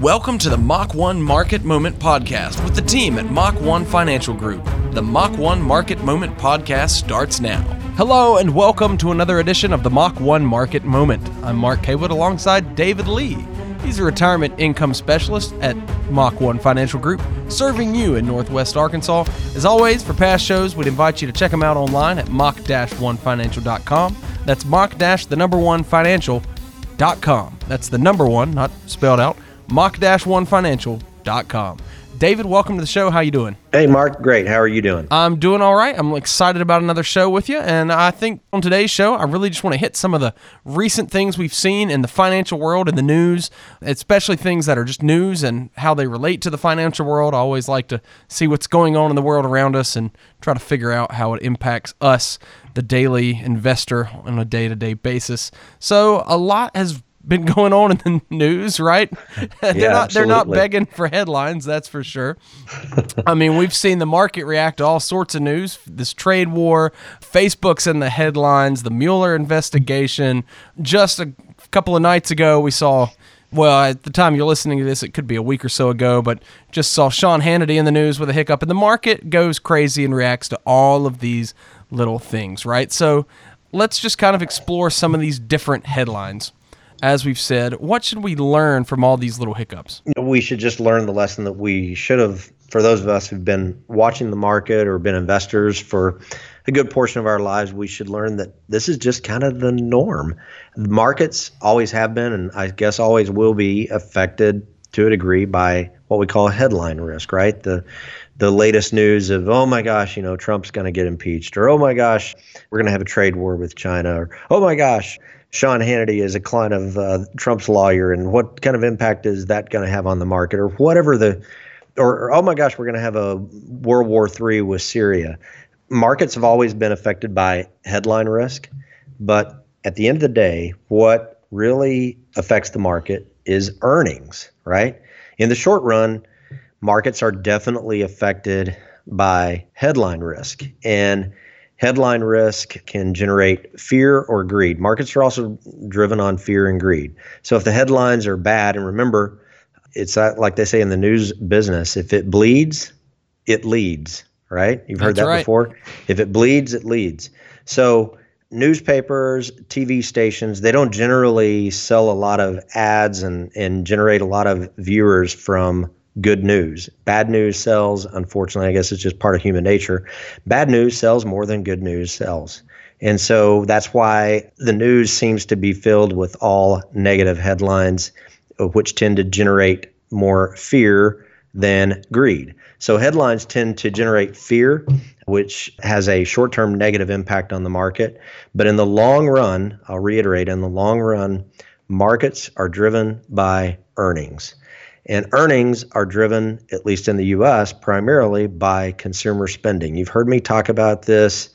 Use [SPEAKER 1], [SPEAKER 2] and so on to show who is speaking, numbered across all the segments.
[SPEAKER 1] Welcome to the Mach 1 Market Moment Podcast with the team at Mach 1 Financial Group. The Mach 1 Market Moment Podcast starts now. Hello, and welcome to another edition of the Mach 1 Market Moment. I'm Mark Haywood alongside David Lee. He's a retirement income specialist at Mach 1 Financial Group, serving you in Northwest Arkansas. As always, for past shows, we'd invite you to check them out online at mach-1financial.com. That's mach- the number one financial.com. That's the number one, not spelled out mach-1financial.com. David, welcome to the show. How you doing?
[SPEAKER 2] Hey, Mark. Great. How are you doing?
[SPEAKER 1] I'm doing all right. I'm excited about another show with you, and I think on today's show, I really just want to hit some of the recent things we've seen in the financial world and the news, especially things that are just news and how they relate to the financial world. I always like to see what's going on in the world around us and try to figure out how it impacts us, the daily investor, on a day-to-day basis. So a lot has been going on in the news, right? they're
[SPEAKER 2] Yeah,
[SPEAKER 1] not they're not begging for headlines, that's for sure. I mean, we've seen the market react to all sorts of news. This trade war, Facebook's in the headlines, the Mueller investigation. Just a couple of nights ago, we saw. Well, at the time you're listening to this, it could be a week or so ago, but just saw Sean Hannity in the news with a hiccup, and the market goes crazy and reacts to all of these little things, right? So let's just kind of explore some of these different headlines. As we've said, what should we learn from all these little hiccups?
[SPEAKER 2] We should just learn the lesson that we should have, for those of us who've been watching the market or been investors for a good portion of our lives, we should learn that this is just kind of the norm. Markets always have been, and I guess always will be, affected to a degree by what we call headline risk, right? The the latest news of oh my gosh, you know, Trump's going to get impeached, or oh my gosh, we're going to have a trade war with China, or oh my gosh, Sean Hannity is a client of uh, Trump's lawyer, and what kind of impact is that going to have on the market, or whatever the, or, or, oh my gosh, we're going to have a World War III with Syria. Markets have always been affected by headline risk, but at the end of the day, what really affects the market is earnings, right? In the short run, markets are definitely affected by headline risk, and headline risk can generate fear or greed. Markets are also driven on fear and greed. So if the headlines are bad, and remember, it's like they say in the news business, if it bleeds, it leads, right? You've heard
[SPEAKER 1] That's
[SPEAKER 2] that
[SPEAKER 1] right.
[SPEAKER 2] before. If it bleeds, it leads. So newspapers, TV stations, they don't generally sell a lot of ads and, and generate a lot of viewers from good news. Bad news sells, unfortunately, I guess it's just part of human nature. Bad news sells more than good news sells. And so that's why the news seems to be filled with all negative headlines, which tend to generate more fear than greed. So headlines tend to generate fear, which has a short term negative impact on the market. But in the long run, I'll reiterate, in the long run, markets are driven by earnings. And earnings are driven, at least in the US, primarily by consumer spending. You've heard me talk about this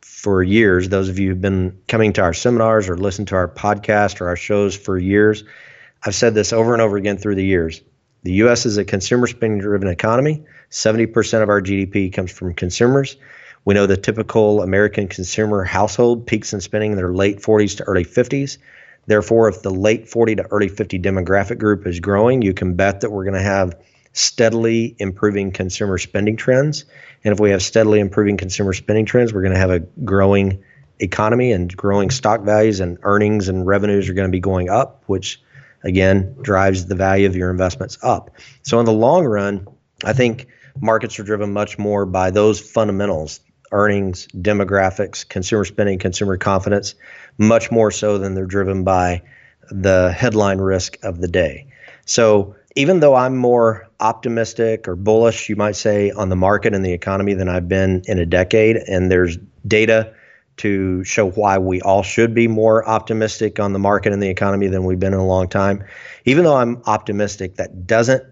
[SPEAKER 2] for years. Those of you who've been coming to our seminars or listened to our podcast or our shows for years, I've said this over and over again through the years. The US is a consumer spending driven economy. 70% of our GDP comes from consumers. We know the typical American consumer household peaks in spending in their late 40s to early 50s. Therefore, if the late 40 to early 50 demographic group is growing, you can bet that we're going to have steadily improving consumer spending trends. And if we have steadily improving consumer spending trends, we're going to have a growing economy and growing stock values and earnings and revenues are going to be going up, which again drives the value of your investments up. So in the long run, I think markets are driven much more by those fundamentals earnings, demographics, consumer spending, consumer confidence, much more so than they're driven by the headline risk of the day. So even though I'm more optimistic or bullish, you might say, on the market and the economy than I've been in a decade, and there's data to show why we all should be more optimistic on the market and the economy than we've been in a long time. Even though I'm optimistic, that doesn't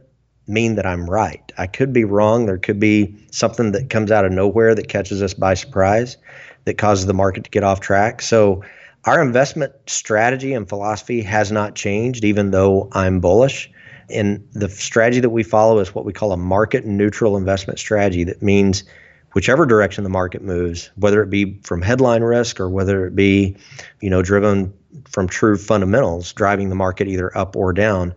[SPEAKER 2] mean that I'm right. I could be wrong. There could be something that comes out of nowhere that catches us by surprise that causes the market to get off track. So our investment strategy and philosophy has not changed, even though I'm bullish. And the strategy that we follow is what we call a market neutral investment strategy. That means whichever direction the market moves, whether it be from headline risk or whether it be, you know, driven from true fundamentals, driving the market either up or down,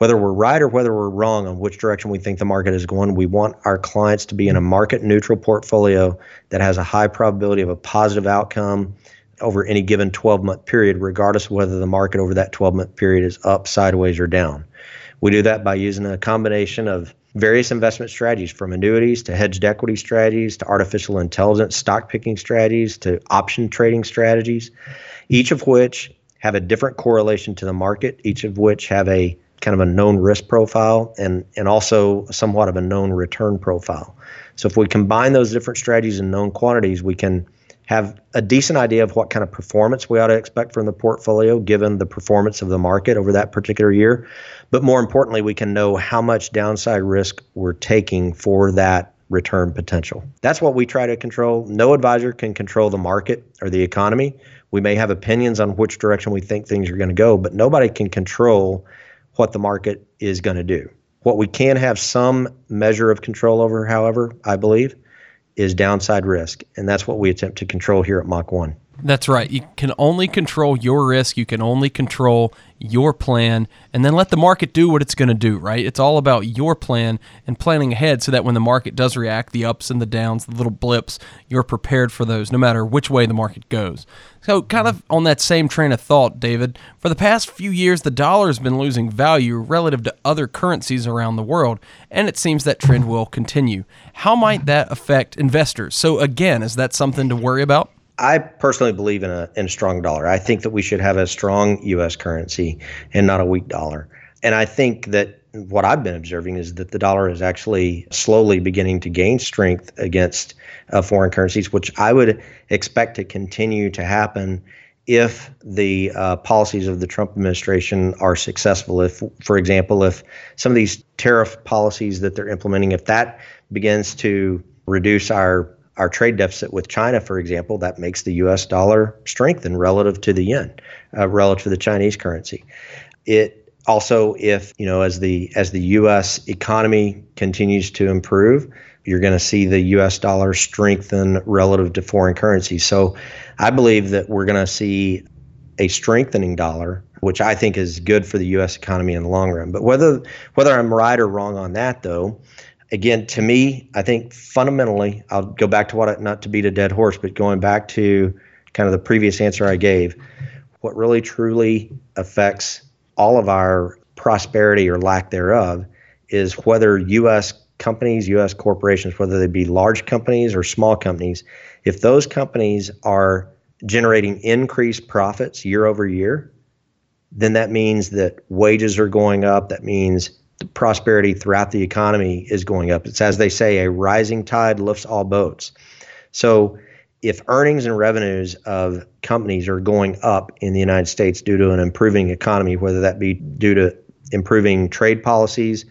[SPEAKER 2] whether we're right or whether we're wrong on which direction we think the market is going, we want our clients to be in a market neutral portfolio that has a high probability of a positive outcome over any given 12 month period, regardless of whether the market over that 12 month period is up, sideways, or down. We do that by using a combination of various investment strategies from annuities to hedged equity strategies to artificial intelligence stock picking strategies to option trading strategies, each of which have a different correlation to the market, each of which have a kind of a known risk profile and, and also somewhat of a known return profile. So if we combine those different strategies and known quantities, we can have a decent idea of what kind of performance we ought to expect from the portfolio given the performance of the market over that particular year. But more importantly, we can know how much downside risk we're taking for that return potential. That's what we try to control. No advisor can control the market or the economy. We may have opinions on which direction we think things are going to go, but nobody can control what the market is going to do. What we can have some measure of control over, however, I believe, is downside risk. And that's what we attempt to control here at Mach 1.
[SPEAKER 1] That's right. You can only control your risk. You can only control your plan and then let the market do what it's going to do, right? It's all about your plan and planning ahead so that when the market does react, the ups and the downs, the little blips, you're prepared for those no matter which way the market goes. So, kind of on that same train of thought, David, for the past few years, the dollar has been losing value relative to other currencies around the world, and it seems that trend will continue. How might that affect investors? So, again, is that something to worry about?
[SPEAKER 2] I personally believe in a in a strong dollar. I think that we should have a strong U.S. currency and not a weak dollar. And I think that what I've been observing is that the dollar is actually slowly beginning to gain strength against uh, foreign currencies, which I would expect to continue to happen if the uh, policies of the Trump administration are successful. If, for example, if some of these tariff policies that they're implementing, if that begins to reduce our our trade deficit with China, for example, that makes the U.S. dollar strengthen relative to the yen, uh, relative to the Chinese currency. It also, if you know, as the as the U.S. economy continues to improve, you're going to see the U.S. dollar strengthen relative to foreign currencies. So, I believe that we're going to see a strengthening dollar, which I think is good for the U.S. economy in the long run. But whether whether I'm right or wrong on that, though, again, to me, I think fundamentally, I'll go back to what I, not to beat a dead horse, but going back to kind of the previous answer I gave, what really truly affects all of our prosperity or lack thereof is whether U.S. companies, U.S. corporations, whether they be large companies or small companies, if those companies are generating increased profits year over year, then that means that wages are going up. That means prosperity throughout the economy is going up. It's as they say, a rising tide lifts all boats. So if earnings and revenues of companies are going up in the United States due to an improving economy, whether that be due to improving trade policies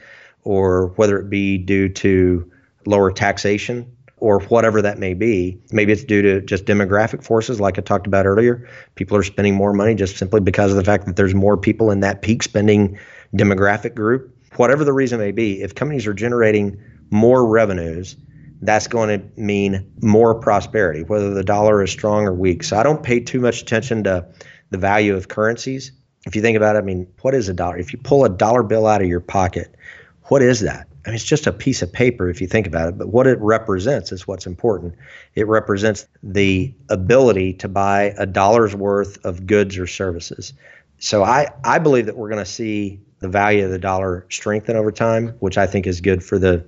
[SPEAKER 2] or whether it be due to lower taxation or whatever that may be. Maybe it's due to just demographic forces, like I talked about earlier. People are spending more money just simply because of the fact that there's more people in that peak spending demographic group whatever the reason may be, if companies are generating more revenues, that's going to mean more prosperity, whether the dollar is strong or weak. So I don't pay too much attention to the value of currencies. If you think about it, I mean, what is a dollar? If you pull a dollar bill out of your pocket, what is that? I mean, it's just a piece of paper if you think about it, but what it represents is what's important. It represents the ability to buy a dollar's worth of goods or services. So I, I believe that we're going to see the value of the dollar strengthen over time, which I think is good for the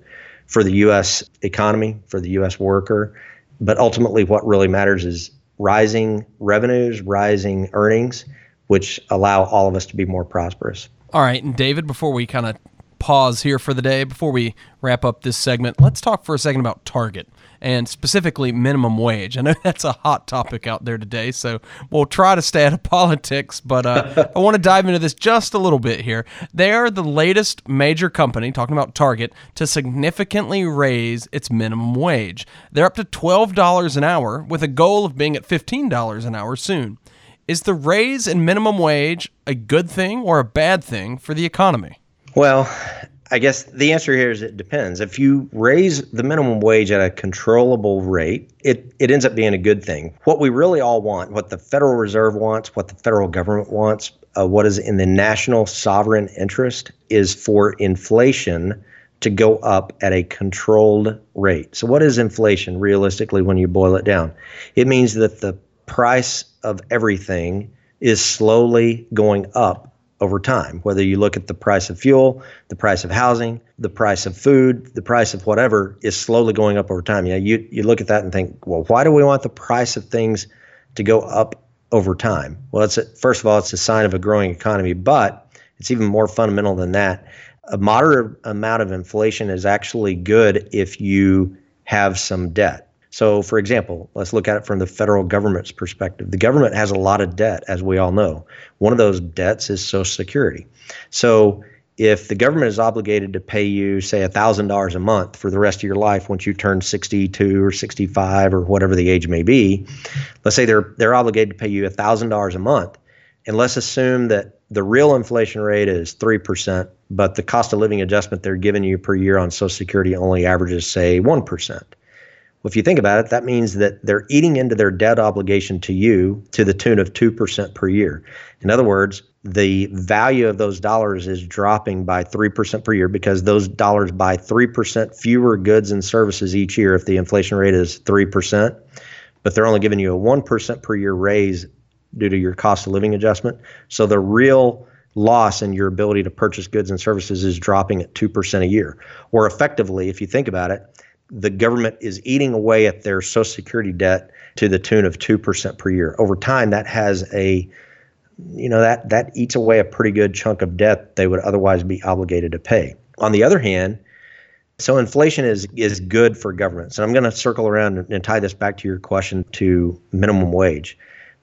[SPEAKER 2] for the U.S. economy, for the U.S. worker. But ultimately, what really matters is rising revenues, rising earnings, which allow all of us to be more prosperous.
[SPEAKER 1] All right, and David, before we kind of pause here for the day, before we wrap up this segment, let's talk for a second about Target and specifically minimum wage. I know that's a hot topic out there today, so we'll try to stay out of politics, but uh, I want to dive into this just a little bit here. They are the latest major company, talking about Target, to significantly raise its minimum wage. They're up to $12 an hour with a goal of being at $15 an hour soon. Is the raise in minimum wage a good thing or a bad thing for the economy?
[SPEAKER 2] Well, I guess the answer here is it depends. If you raise the minimum wage at a controllable rate, it, it ends up being a good thing. What we really all want, what the Federal Reserve wants, what the federal government wants, uh, what is in the national sovereign interest is for inflation to go up at a controlled rate. So, what is inflation realistically when you boil it down? It means that the price of everything is slowly going up over time. Whether you look at the price of fuel, the price of housing, the price of food, the price of whatever is slowly going up over time. You know, you, you look at that and think, well, why do we want the price of things to go up over time? Well, it's a, first of all, it's a sign of a growing economy, but it's even more fundamental than that. A moderate amount of inflation is actually good if you have some debt. So, for example, let's look at it from the federal government's perspective. The government has a lot of debt, as we all know. One of those debts is Social Security. So, if the government is obligated to pay you, say, $1,000 a month for the rest of your life once you turn 62 or 65 or whatever the age may be, let's say they're, they're obligated to pay you $1,000 a month. And let's assume that the real inflation rate is 3%, but the cost of living adjustment they're giving you per year on Social Security only averages, say, 1%. Well, if you think about it, that means that they're eating into their debt obligation to you to the tune of 2% per year. In other words, the value of those dollars is dropping by 3% per year because those dollars buy 3% fewer goods and services each year if the inflation rate is 3%, but they're only giving you a 1% per year raise due to your cost of living adjustment. So the real loss in your ability to purchase goods and services is dropping at 2% a year. Or effectively, if you think about it, the government is eating away at their Social Security debt to the tune of 2% per year. Over time, that has a you know that that eats away a pretty good chunk of debt they would otherwise be obligated to pay. On the other hand, so inflation is is good for governments. And I'm going to circle around and tie this back to your question to minimum wage.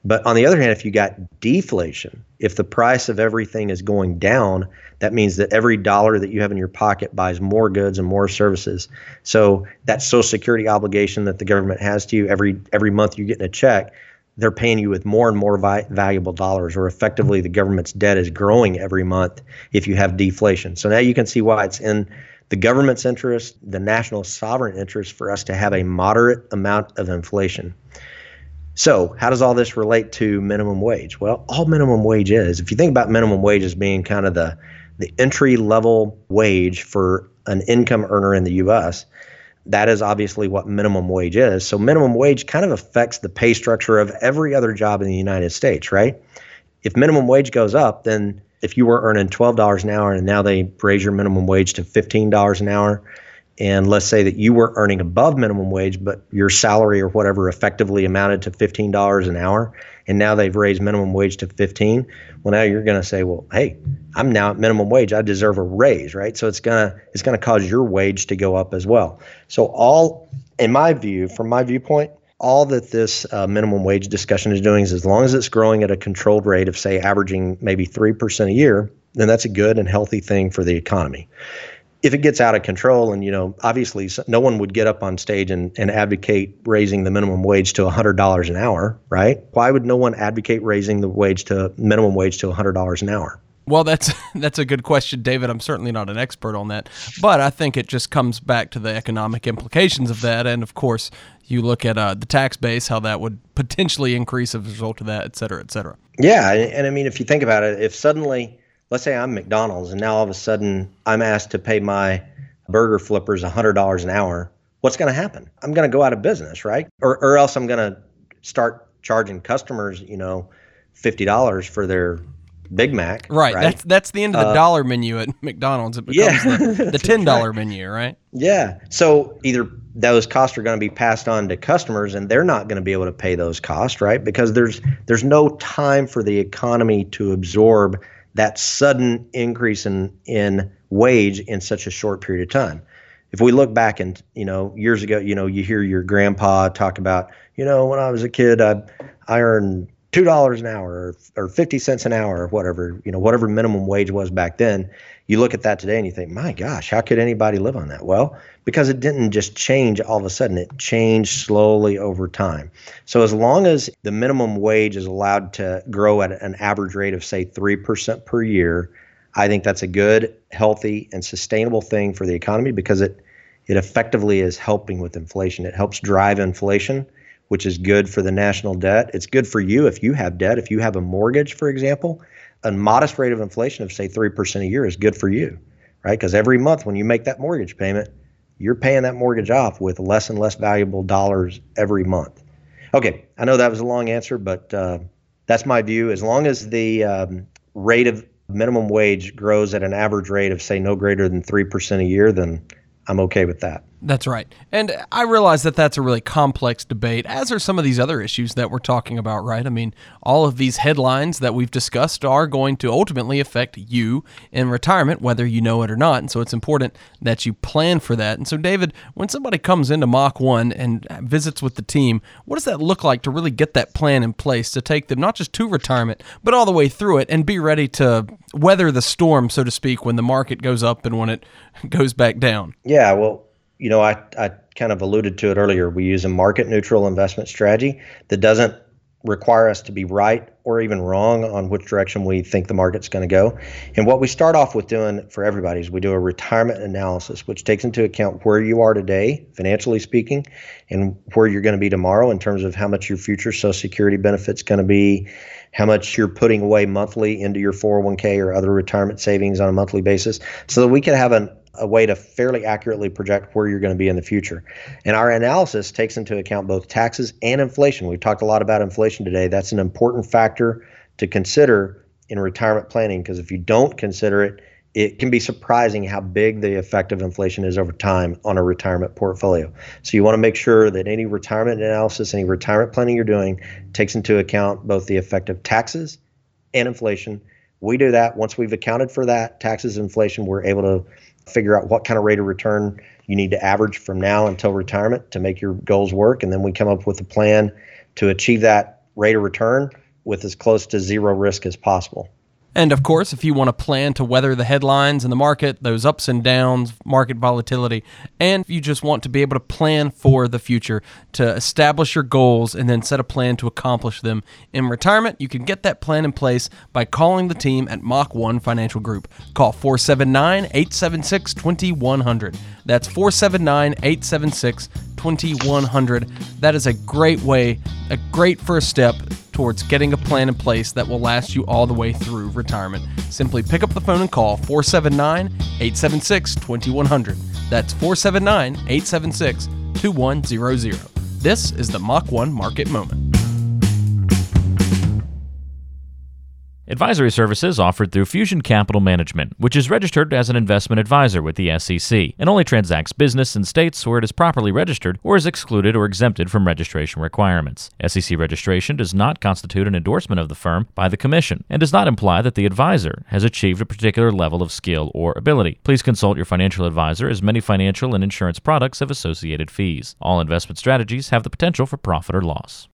[SPEAKER 2] But on the other hand, if you got deflation, if the price of everything is going down, that means that every dollar that you have in your pocket buys more goods and more services. So that social security obligation that the government has to you every every month you're getting a check, they're paying you with more and more vi- valuable dollars or effectively the government's debt is growing every month if you have deflation. So now you can see why it's in the government's interest, the national sovereign interest for us to have a moderate amount of inflation. So, how does all this relate to minimum wage? Well, all minimum wage is, if you think about minimum wage as being kind of the the entry level wage for an income earner in the US, that is obviously what minimum wage is. So minimum wage kind of affects the pay structure of every other job in the United States, right? If minimum wage goes up, then if you were earning $12 an hour and now they raise your minimum wage to $15 an hour, and let's say that you were earning above minimum wage, but your salary or whatever effectively amounted to $15 an hour, and now they've raised minimum wage to 15. Well, now you're going to say, well, hey, I'm now at minimum wage. I deserve a raise, right? So it's gonna it's gonna cause your wage to go up as well. So all, in my view, from my viewpoint, all that this uh, minimum wage discussion is doing is as long as it's growing at a controlled rate of say averaging maybe 3% a year then that's a good and healthy thing for the economy if it gets out of control and you know obviously no one would get up on stage and, and advocate raising the minimum wage to $100 an hour right? Why would no one advocate raising the wage to minimum wage to $100 an hour?
[SPEAKER 1] Well, that's that's a good question, David. I'm certainly not an expert on that, but I think it just comes back to the economic implications of that, and of course, you look at uh, the tax base, how that would potentially increase as a result of that, et cetera, et cetera.
[SPEAKER 2] Yeah, and, and I mean, if you think about it, if suddenly let's say I'm McDonald's and now all of a sudden I'm asked to pay my burger flippers $100 an hour, what's going to happen? I'm going to go out of business, right? Or, or else I'm going to start charging customers, you know, $50 for their Big Mac.
[SPEAKER 1] Right. right? That's that's the end of the uh, dollar menu at McDonald's. It becomes yeah. the, the ten dollar menu, right?
[SPEAKER 2] Yeah. So either those costs are going to be passed on to customers and they're not going to be able to pay those costs, right? Because there's there's no time for the economy to absorb that sudden increase in in wage in such a short period of time. If we look back and you know years ago, you know you hear your grandpa talk about you know when I was a kid I I earned two dollars an hour or, or 50 cents an hour or whatever you know whatever minimum wage was back then you look at that today and you think my gosh how could anybody live on that well because it didn't just change all of a sudden it changed slowly over time so as long as the minimum wage is allowed to grow at an average rate of say 3% per year i think that's a good healthy and sustainable thing for the economy because it it effectively is helping with inflation it helps drive inflation which is good for the national debt. It's good for you if you have debt. If you have a mortgage, for example, a modest rate of inflation of say 3% a year is good for you, right? Because every month when you make that mortgage payment, you're paying that mortgage off with less and less valuable dollars every month. Okay, I know that was a long answer, but uh, that's my view. As long as the um, rate of minimum wage grows at an average rate of, say, no greater than 3% a year, then I'm okay with that.
[SPEAKER 1] That's right. And I realize that that's a really complex debate, as are some of these other issues that we're talking about, right? I mean, all of these headlines that we've discussed are going to ultimately affect you in retirement, whether you know it or not. And so it's important that you plan for that. And so, David, when somebody comes into Mach 1 and visits with the team, what does that look like to really get that plan in place to take them not just to retirement, but all the way through it and be ready to weather the storm, so to speak, when the market goes up and when it goes back down?
[SPEAKER 2] Yeah, well, you know, I, I kind of alluded to it earlier. We use a market neutral investment strategy that doesn't require us to be right or even wrong on which direction we think the market's going to go. And what we start off with doing for everybody is we do a retirement analysis, which takes into account where you are today, financially speaking, and where you're going to be tomorrow in terms of how much your future Social Security benefits going to be, how much you're putting away monthly into your 401k or other retirement savings on a monthly basis, so that we can have an, a way to fairly accurately project where you're going to be in the future. And our analysis takes into account both taxes and inflation. We've talked a lot about inflation today. That's an important factor to consider in retirement planning because if you don't consider it, it can be surprising how big the effect of inflation is over time on a retirement portfolio. So you want to make sure that any retirement analysis, any retirement planning you're doing takes into account both the effect of taxes and inflation. We do that once we've accounted for that taxes, inflation, we're able to figure out what kind of rate of return you need to average from now until retirement to make your goals work. And then we come up with a plan to achieve that rate of return with as close to zero risk as possible.
[SPEAKER 1] And of course, if you want to plan to weather the headlines in the market, those ups and downs, market volatility, and if you just want to be able to plan for the future, to establish your goals and then set a plan to accomplish them in retirement, you can get that plan in place by calling the team at Mach 1 Financial Group. Call 479 876 2100. That's 479 876 2100. That is a great way, a great first step towards getting a plan in place that will last you all the way through retirement. Simply pick up the phone and call 479 876 2100. That's 479 876 2100. This is the Mach 1 Market Moment.
[SPEAKER 3] Advisory services offered through Fusion Capital Management, which is registered as an investment advisor with the SEC and only transacts business in states where it is properly registered or is excluded or exempted from registration requirements. SEC registration does not constitute an endorsement of the firm by the Commission and does not imply that the advisor has achieved a particular level of skill or ability. Please consult your financial advisor as many financial and insurance products have associated fees. All investment strategies have the potential for profit or loss.